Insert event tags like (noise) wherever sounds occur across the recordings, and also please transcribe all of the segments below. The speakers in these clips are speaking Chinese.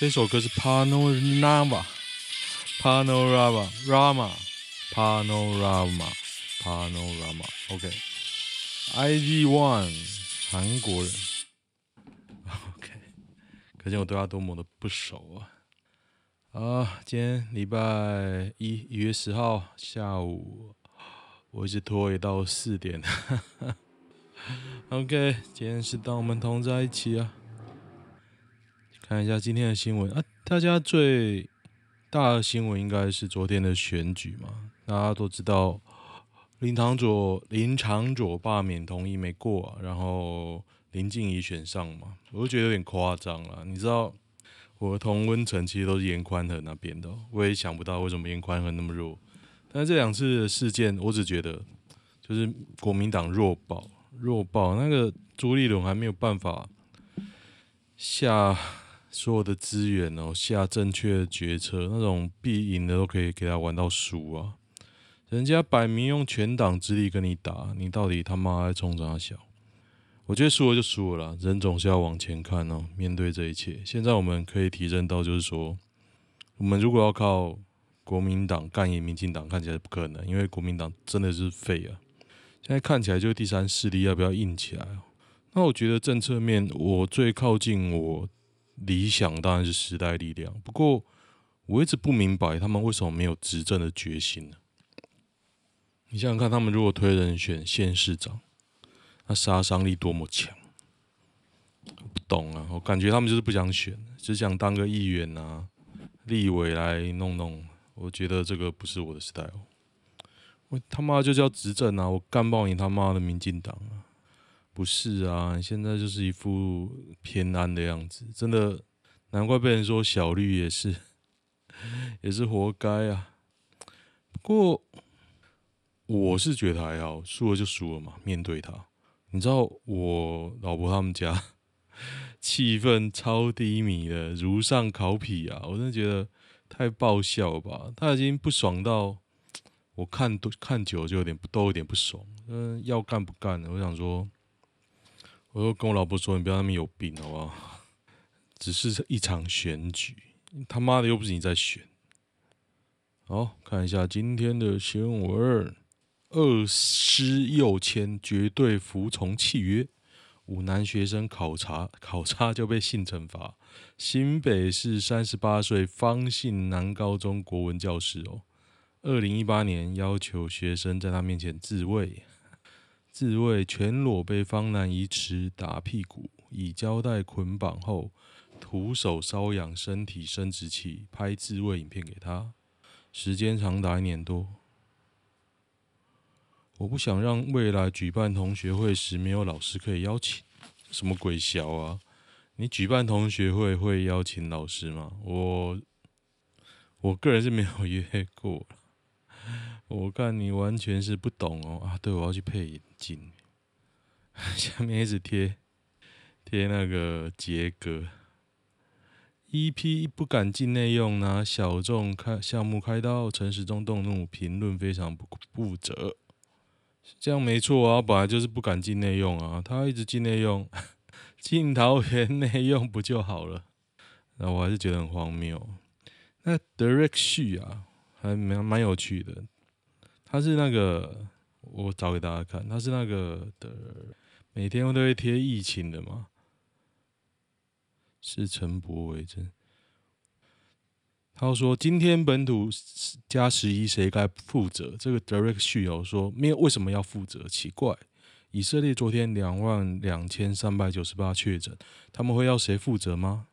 这首歌是 Panorama，Panorama，Rama，Panorama，Panorama，OK，ID One，韩国人，OK，可见我对他多么的不熟啊！啊，今天礼拜一，一月十号下午，我一直拖延到四点。哈 (laughs) 哈 OK，今天是当我们同在一起啊。看一下今天的新闻啊，大家最大的新闻应该是昨天的选举嘛。大家都知道林堂佐林长佐罢免同意没过啊，然后林静怡选上嘛，我就觉得有点夸张了。你知道我同温城其实都是颜宽和那边的，我也想不到为什么颜宽和那么弱。但是这两次事件，我只觉得就是国民党弱爆弱爆，那个朱立伦还没有办法下。所有的资源哦，下正确的决策，那种必赢的都可以给他玩到输啊！人家摆明用全党之力跟你打，你到底他妈还冲啥小？我觉得输了就输了啦，人总是要往前看哦。面对这一切，现在我们可以提升到，就是说，我们如果要靠国民党干赢民进党，看起来不可能，因为国民党真的是废啊！现在看起来就是第三势力，要不要硬起来？那我觉得政策面，我最靠近我。理想当然是时代力量，不过我一直不明白他们为什么没有执政的决心呢？你想想看，他们如果推人选县市长，那杀伤力多么强？我不懂啊，我感觉他们就是不想选，只想当个议员啊、立委来弄弄。我觉得这个不是我的 style。我他妈就叫执政啊！我干爆你他妈的民进党啊！不是啊，现在就是一副偏安的样子，真的难怪被人说小绿也是，(laughs) 也是活该啊。不过我是觉得还好，输了就输了嘛，面对他。你知道我老婆他们家 (laughs) 气氛超低迷的，如上考妣啊！我真的觉得太爆笑吧？他已经不爽到 (tsk) 我看都看久就有点都有点不爽，嗯，要干不干的，我想说。我又跟我老婆说：“你不要那么有病，好不好？(laughs) 只是一场选举，他妈的又不是你在选。”好，看一下今天的新闻：二师右迁，绝对服从契约；五男学生考察考察就被性惩罚。新北市三十八岁方姓男高中国文教师哦，二零一八年要求学生在他面前自慰。自慰全裸被方男移持打屁股，以胶带捆绑后，徒手搔痒身体生殖器，拍自慰影片给他，时间长达一年多。我不想让未来举办同学会时没有老师可以邀请，什么鬼小啊？你举办同学会会邀请老师吗？我我个人是没有 (laughs) 约过。我看你完全是不懂哦啊！对，我要去配眼镜，(laughs) 下面一直贴贴那个杰哥，EP 不敢进内用，拿小众开项目开刀，陈实中动怒，评论非常不负责，这样没错啊，本来就是不敢进内用啊，他一直进内用，进桃园内用不就好了？那我还是觉得很荒谬。那 Derek Xu 啊，还蛮蛮有趣的。他是那个，我找给大家看，他是那个的，每天都会贴疫情的嘛，是陈柏惟真。他说：“今天本土加十一，谁该负责？”这个 Derek Xu 有说：“没有，为什么要负责？奇怪，以色列昨天两万两千三百九十八确诊，他们会要谁负责吗？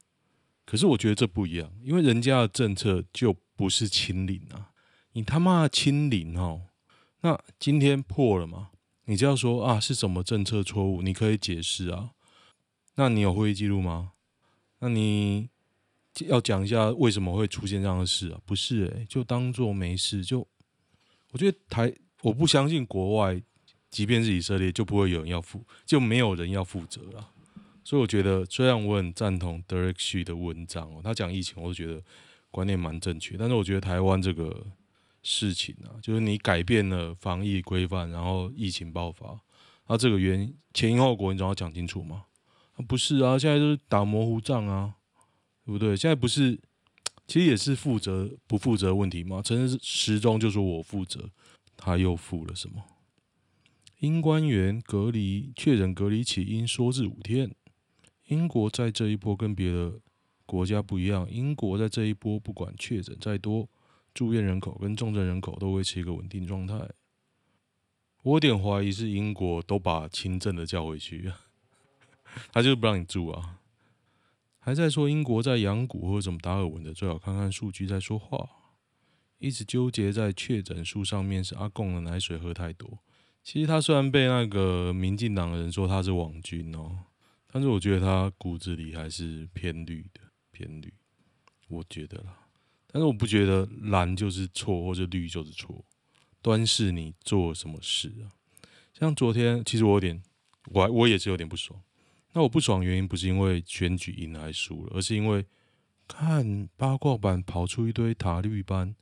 可是我觉得这不一样，因为人家的政策就不是清零啊。”你他妈清零哦！那今天破了吗？你就要说啊，是什么政策错误？你可以解释啊。那你有会议记录吗？那你要讲一下为什么会出现这样的事啊？不是诶，就当做没事。就我觉得台，我不相信国外，即便是以色列，就不会有人要负，就没有人要负责了。所以我觉得，虽然我很赞同 Derek Xu 的文章哦，他讲疫情，我都觉得观念蛮正确。但是我觉得台湾这个。事情啊，就是你改变了防疫规范，然后疫情爆发，那这个原因前因后果你总要讲清楚嘛？不是啊，现在就是打模糊仗啊，对不对？现在不是，其实也是负责不负责问题吗？陈时中就说我负责，他又负了什么？英官员隔离确诊隔离起因缩至五天。英国在这一波跟别的国家不一样，英国在这一波不管确诊再多，住院人口跟重症人口都维持一个稳定状态。我有点怀疑是英国都把轻症的叫回去，(laughs) 他就是不让你住啊。还在说英国在养蛊或者怎么达尔文的，最好看看数据再说话。一直纠结在确诊数上面是阿贡的奶水喝太多。其实他虽然被那个民进党的人说他是网军哦，但是我觉得他骨子里还是偏绿的，偏绿。我觉得啦，但是我不觉得蓝就是错或者绿就是错。端视你做什么事啊？像昨天，其实我有点，我我也是有点不爽。那我不爽原因不是因为选举赢了还输了，而是因为看八卦版跑出一堆塔绿班，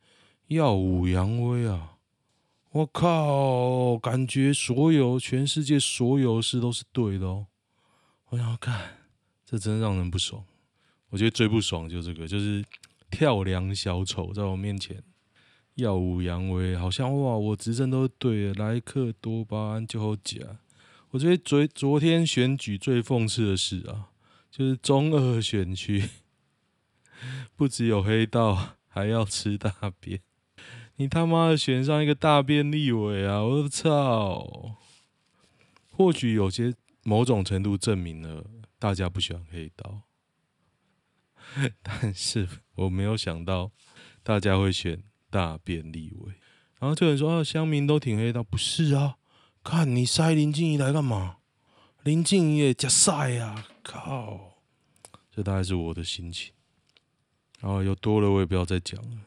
耀武扬威啊！我靠，感觉所有全世界所有事都是对的哦。我想要看，这真让人不爽。我觉得最不爽就这个，就是跳梁小丑在我面前。耀武扬威，好像哇，我执政都对的。莱克多巴胺就好假。我觉得昨昨天选举最讽刺的事啊，就是中二选区 (laughs) 不只有黑道，还要吃大便。你他妈的选上一个大便立委啊！我操！或许有些某种程度证明了大家不喜欢黑道，(laughs) 但是我没有想到大家会选。大便立委，然后就有人说啊，乡民都挺黑道，不是啊？看你塞林静怡来干嘛？林静怡也加塞啊！靠，这大概是我的心情。然后又多了，我也不要再讲了。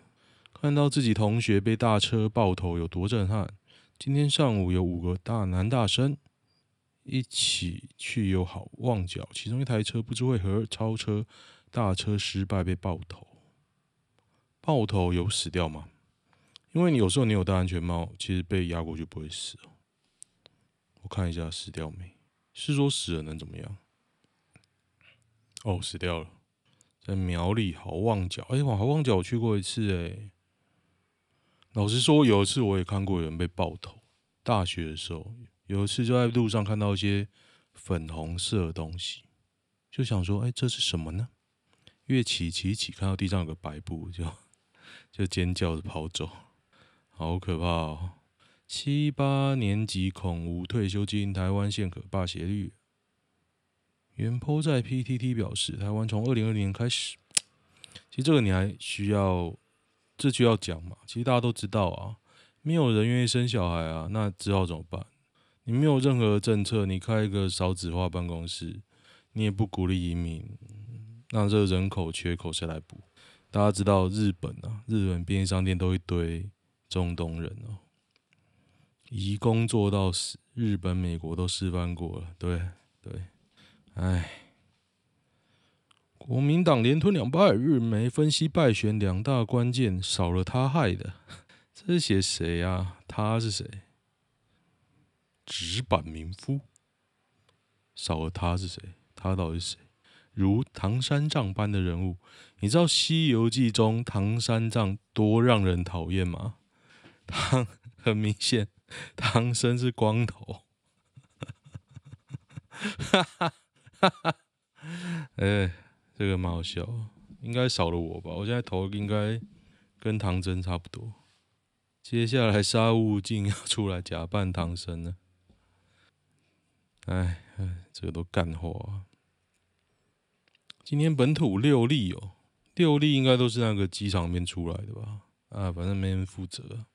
看到自己同学被大车爆头有多震撼。今天上午有五个大男大生一起去友好旺角，其中一台车不知为何超车，大车失败被爆头。爆头有死掉吗？因为你有时候你有戴安全帽，其实被压过去不会死。我看一下死掉没？是说死了能怎么样？哦，死掉了，在苗栗好望角。哎，好望角我去过一次哎。老实说，有一次我也看过有人被爆头。大学的时候，有一次就在路上看到一些粉红色的东西，就想说，哎，这是什么呢？越骑骑骑，看到地上有个白布，就 (laughs) 就尖叫着跑走。好可怕哦！七八年级恐无退休金，台湾现可罢协率。原坡在 PTT 表示，台湾从二零二零年开始，其实这个你还需要，这就要讲嘛。其实大家都知道啊，没有人愿意生小孩啊，那只好怎么办？你没有任何政策，你开一个少子化办公室，你也不鼓励移民，那这人口缺口谁来补？大家知道日本啊，日本便利商店都一堆。中东人哦，移工做到死，日本、美国都示范过了。对对，哎，国民党连吞两败，日媒分析败选两大关键，少了他害的，这是写谁啊？他是谁？纸板民夫，少了他是谁？他到底是谁？如唐三藏般的人物，你知道《西游记》中唐三藏多让人讨厌吗？唐很明显，唐僧是光头，哈哈哈哈哎，这个蛮好笑，应该少了我吧？我现在头应该跟唐僧差不多。接下来沙悟净要出来假扮唐僧了，哎哎，这个都干话。今天本土六例哦，六例应该都是那个机场那边出来的吧？啊，反正没人负责。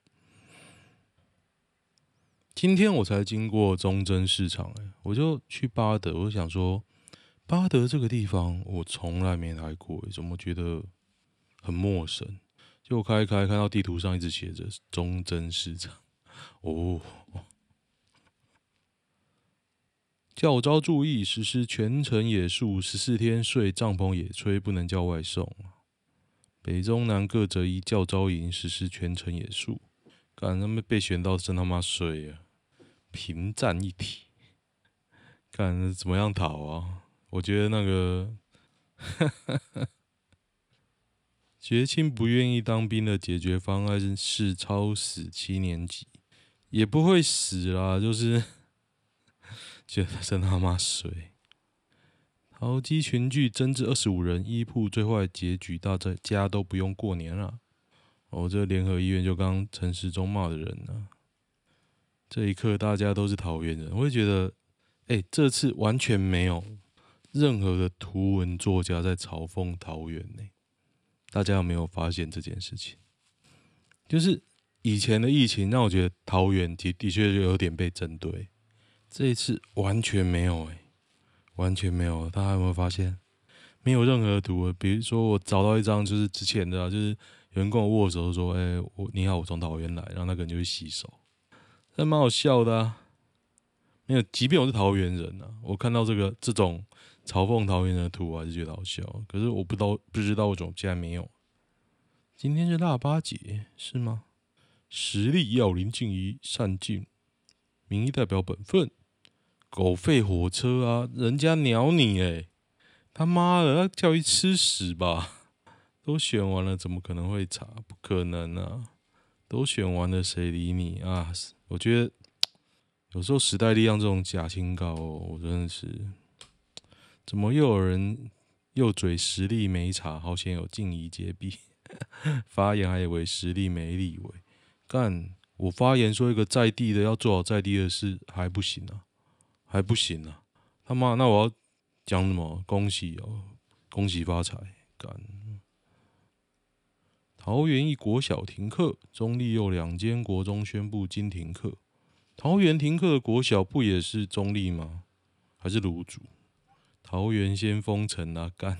今天我才经过中贞市场，哎，我就去巴德，我就想说，巴德这个地方我从来没来过，怎么觉得很陌生？就开开看到地图上一直写着中贞市场，哦，教招注意，实施全程野宿十四天，睡帐篷野炊，不能叫外送。北中南各则一教招营实施全程野宿，干他们被选到真他妈衰啊！平战一体，看怎么样讨啊？我觉得那个 (laughs) 节庆不愿意当兵的解决方案是超死七年级，也不会死啦，就是觉得真他妈水。桃机群聚增至二十五人，医铺最坏结局，大家都不用过年了。哦，这联合医院就刚陈时中骂的人呢、这一刻，大家都是桃园人，我会觉得，哎、这次完全没有任何的图文作家在嘲讽桃园呢。大家有没有发现这件事情？就是以前的疫情让我觉得桃园的的确就有点被针对，这一次完全没有，哎，完全没有。大家有没有发现？没有任何的图，比如说我找到一张，就是之前的、啊，就是有人跟我握手说：“哎、我你好，我从桃园来。”然后那个人就会洗手。还蛮好笑的啊，没有，即便我是桃园人啊，我看到这个这种嘲讽桃园的图，我还是觉得好笑。可是我不知道不知道为什么现在没有。今天是腊八节是吗？实力要临静怡善尽，民意代表本分。狗吠火车啊，人家鸟你诶、他妈的，那叫一吃屎吧！都选完了，怎么可能会查？不可能啊！都选完了，谁理你啊？我觉得有时候时代力量这种假清高，我真的是怎么又有人又嘴实力没查，好险有静怡接臂发言，还以为实力没立委干。我发言说一个在地的要做好在地的事还不行啊，还不行啊！他妈，那我要讲什么？恭喜哦，恭喜发财干。桃园一国小停课，中立又两间国中宣布今停课。桃园停课的国小不也是中立吗？还是芦竹？桃园先封城啊，干！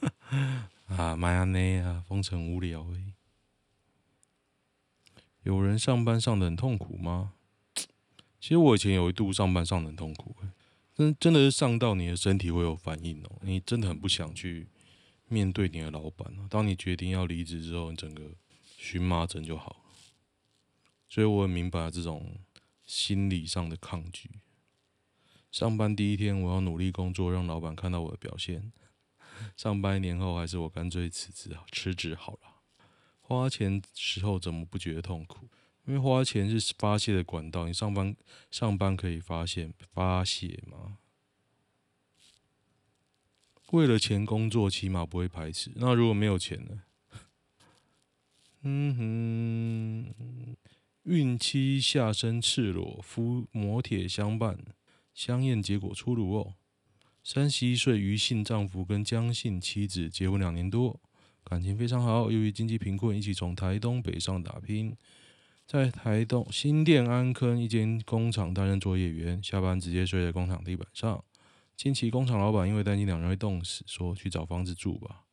(laughs) 啊，迈阿密啊，封城无聊诶。有人上班上得很痛苦吗？其实我以前有一度上班上得很痛苦，真真的是上到你的身体会有反应哦，你真的很不想去。面对你的老板，当你决定要离职之后，你整个荨麻疹就好了。所以我很明白这种心理上的抗拒。上班第一天，我要努力工作，让老板看到我的表现。上班一年后，还是我干脆辞职啊，辞职好了。花钱时候怎么不觉得痛苦？因为花钱是发泄的管道。你上班上班可以发现发泄吗？为了钱工作，起码不会排斥。那如果没有钱呢？嗯哼，孕期下身赤裸，敷摩铁相伴，相验结果出炉哦。三十一岁余姓丈夫跟江姓妻子结婚两年多，感情非常好。由于经济贫困，一起从台东北上打拼，在台东新店安坑一间工厂担任作业员，下班直接睡在工厂地板上。近期工厂老板因为担心两人会冻死，说去找房子住吧。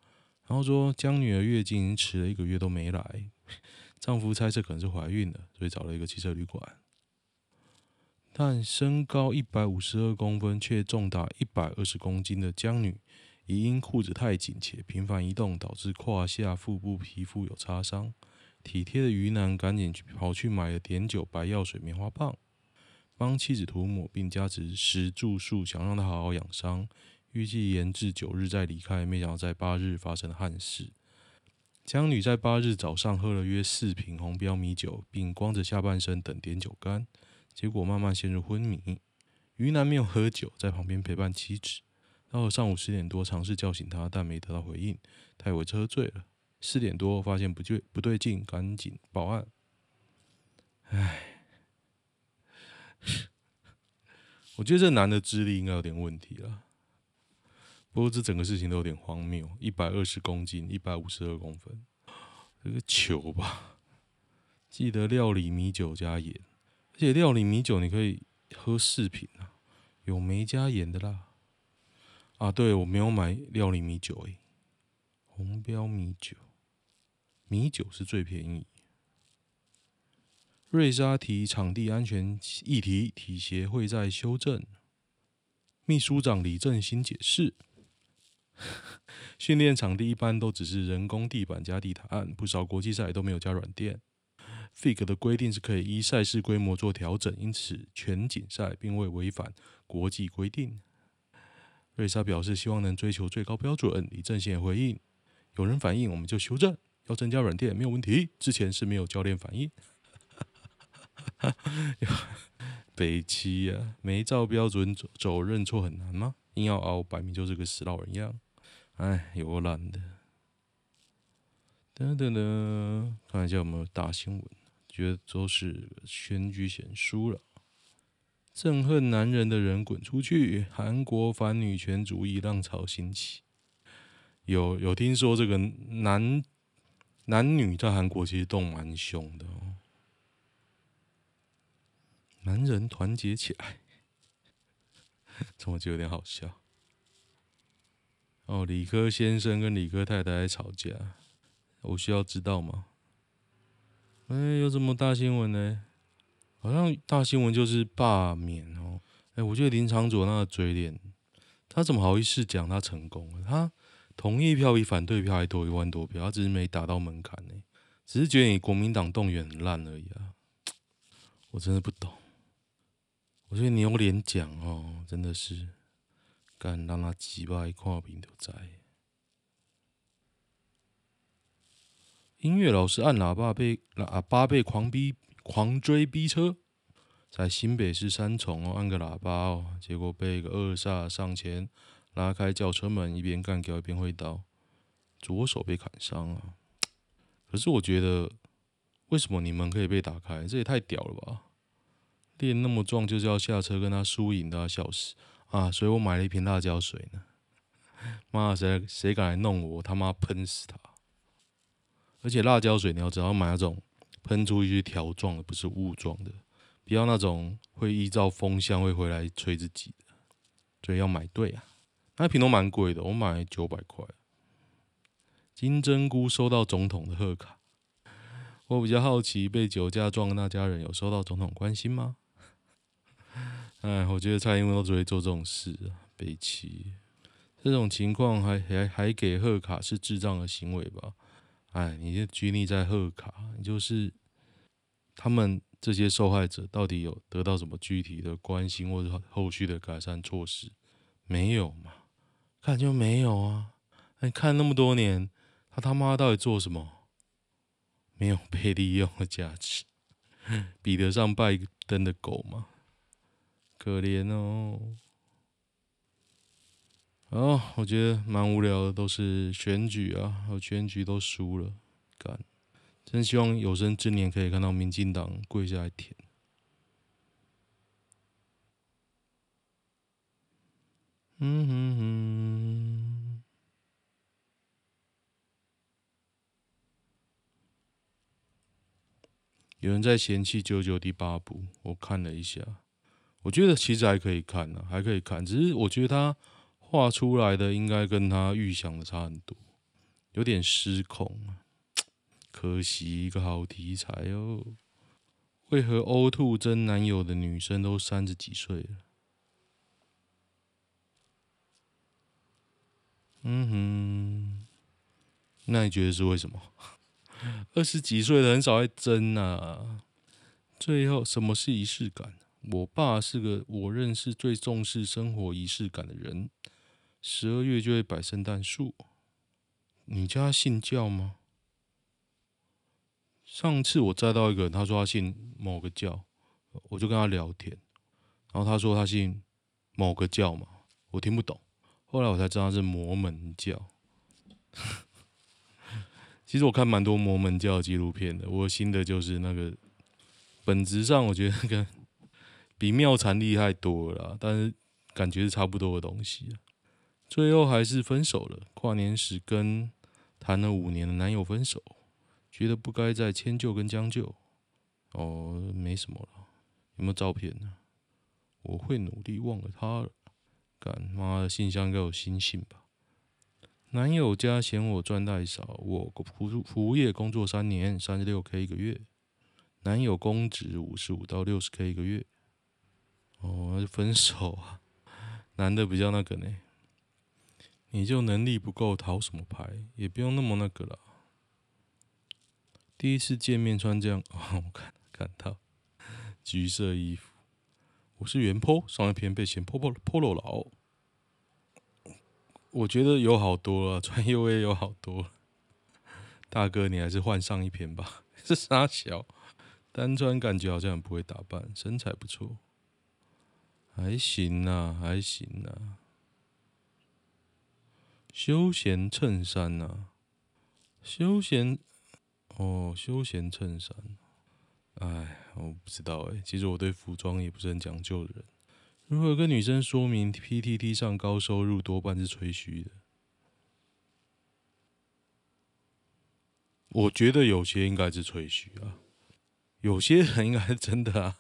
然后说江女儿月经迟了一个月都没来，丈夫猜测可能是怀孕了，所以找了一个汽车旅馆。但身高一百五十二公分却重达一百二十公斤的江女，疑因裤子太紧且频繁移动，导致胯下腹部皮肤有擦伤。体贴的于男赶紧去跑去买了碘酒、白药水、棉花棒。帮妻子涂抹并加持石柱术，想让她好好养伤。预计延至九日再离开，没想到在八日发生了憾事。江女在八日早上喝了约四瓶红标米酒，并光着下半身等碘酒干，结果慢慢陷入昏迷。于男没有喝酒，在旁边陪伴妻子。到了上午十点多，尝试叫醒她，但没得到回应。他以为喝醉了。四点多发现不对不对劲，赶紧报案。唉。我觉得这男的智力应该有点问题了，不过这整个事情都有点荒谬。一百二十公斤，一百五十二公分，这个球吧。记得料理米酒加盐，而且料理米酒你可以喝四瓶啊，有没加盐的啦。啊，对，我没有买料理米酒诶、红标米酒，米酒是最便宜。瑞莎提场地安全议题，体协会在修正。秘书长李正新解释：训练场地一般都只是人工地板加地毯，不少国际赛都没有加软垫。FIG 的规定是可以依赛事规模做调整，因此全锦赛并未违反国际规定。瑞莎表示希望能追求最高标准。李正新也回应：有人反映我们就修正，要增加软垫没有问题。之前是没有教练反应。(laughs) 北七呀，没照标准走，走认错很难吗？硬要凹，摆明就是个死老人样。哎，有够烂的。等等等，看一下有没有大新闻。觉得都是选举选输了。憎恨男人的人滚出去！韩国反女权主义浪潮兴起。有有听说这个男男女在韩国其实都蛮凶的哦。男人团结起来，(laughs) 怎么就有点好笑？哦，理科先生跟理科太太在吵架，我需要知道吗？哎，有这么大新闻呢？好像大新闻就是罢免哦。哎，我觉得林长佐那个嘴脸，他怎么好意思讲他成功了？他同意票比反对票还多一万多票，他只是没达到门槛呢，只是觉得你国民党动员很烂而已啊。我真的不懂。我觉得你有脸讲哦，真的是，敢让他击败看病都在。音乐老师按喇叭被喇叭被狂逼狂追逼车，在新北市三重哦，按个喇叭哦，结果被一个二煞上前拉开轿车门，一边干掉一边挥刀，左手被砍伤啊。(tsk) 可是我觉得，为什么你们可以被打开？这也太屌了吧！练那么壮，就是要下车跟他输赢都要笑死啊！所以我买了一瓶辣椒水呢。(laughs) 妈，谁谁敢来弄我，我他妈喷死他！而且辣椒水你要知道买那种喷出去条状的，不是雾状的，不要那种会依照风向会回来吹自己的。所以要买对啊！那瓶都蛮贵的，我买九百块。金针菇收到总统的贺卡，我比较好奇，被酒驾撞的那家人有收到总统关心吗？(laughs) 哎，我觉得蔡英文都只会做这种事啊，北齐，这种情况还还还给贺卡是智障的行为吧？哎，你就拘泥在贺卡，你就是他们这些受害者到底有得到什么具体的关心或者后续的改善措施？没有嘛？看就没有啊！你看那么多年，他他妈到底做什么？没有被利用的价值，比得上拜登的狗吗？可怜哦，哦，我觉得蛮无聊的，都是选举啊，我选举都输了，干，真希望有生之年可以看到民进党跪下来舔。嗯哼哼，有人在嫌弃《九九》第八部，我看了一下。我觉得其实还可以看呢、还可以看，只是我觉得他画出来的应该跟他预想的差很多，有点失控，可惜一个好题材哦。为何 O2 争男友的女生都三十几岁了？嗯哼，那你觉得是为什么？(laughs) 二十几岁的很少会争啊。最后，什么是仪式感？我爸是个我认识最重视生活仪式感的人，十二月就会摆圣诞树。你家信教吗？上次我载到一个人，他说他信某个教，我就跟他聊天，然后他说他信某个教嘛，我听不懂，后来我才知道是摩门教。(laughs) 其实我看蛮多摩门教纪录片的，我新的就是那个，本质上我觉得跟。比妙禅厉害多了，但是感觉是差不多的东西。最后还是分手了。跨年时跟谈了五年的男友分手，觉得不该再迁就跟将就。哦，没什么了。有没有照片呢？我会努力忘了他了。干妈的信箱应该有新信吧？男友家嫌我赚太少，我服服务业工作三年，三十六 K 一个月。男友工资五十五到六十 K 一个月。哦，那就分手啊！(laughs) 男的比较那个呢，你就能力不够，讨什么牌？也不用那么那个了。第一次见面穿这样，哦，我看看到橘色衣服。我是原坡上一篇被嫌 polo polo 佬。我觉得有好多了，(laughs) 穿 UA 有好多。大哥，你还是换上一篇吧。(laughs) 这啥小？单穿感觉好像不会打扮，身材不错，还行啊，还行啊。休闲衬衫啊，休闲哦，休闲衬衫。哎，我不知道哎。其实我对服装也不是很讲究的人。如果有个女生说明 PTT 上高收入多半是吹嘘的，我觉得有些应该是吹嘘啊，有些人应该真的啊。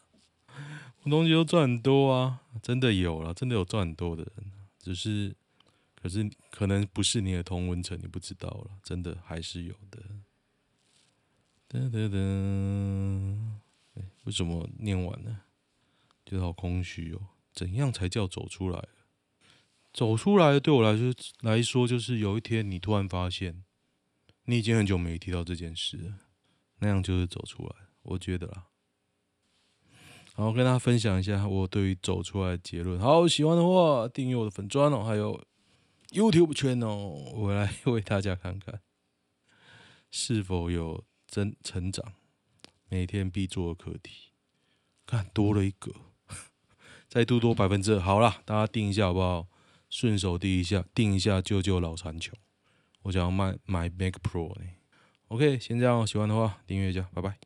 我东西都赚很多啊，真的有了，真的有赚很多的人，只是，可是可能不是你的同温层，你不知道了，真的还是有的。噔噔噔，为什么念完呢？觉得好空虚哦。怎样才叫走出来？走出来对我来说来说，就是有一天你突然发现，你已经很久没提到这件事了，那样就是走出来。我觉得啦，好，跟大家分享一下我对于走出来的结论。好，喜欢的话订阅我的粉砖哦，还有 YouTube 圈哦，我来为大家看看是否有真成长，每天必做的课题，看多了一个。(laughs) 再多多百分之二，好啦，大家定一下好不好？顺手定一下，定一下救救老残穷。我想要卖买 Mac Pro 呢。OK，先这样，喜欢的话订阅一下，拜拜。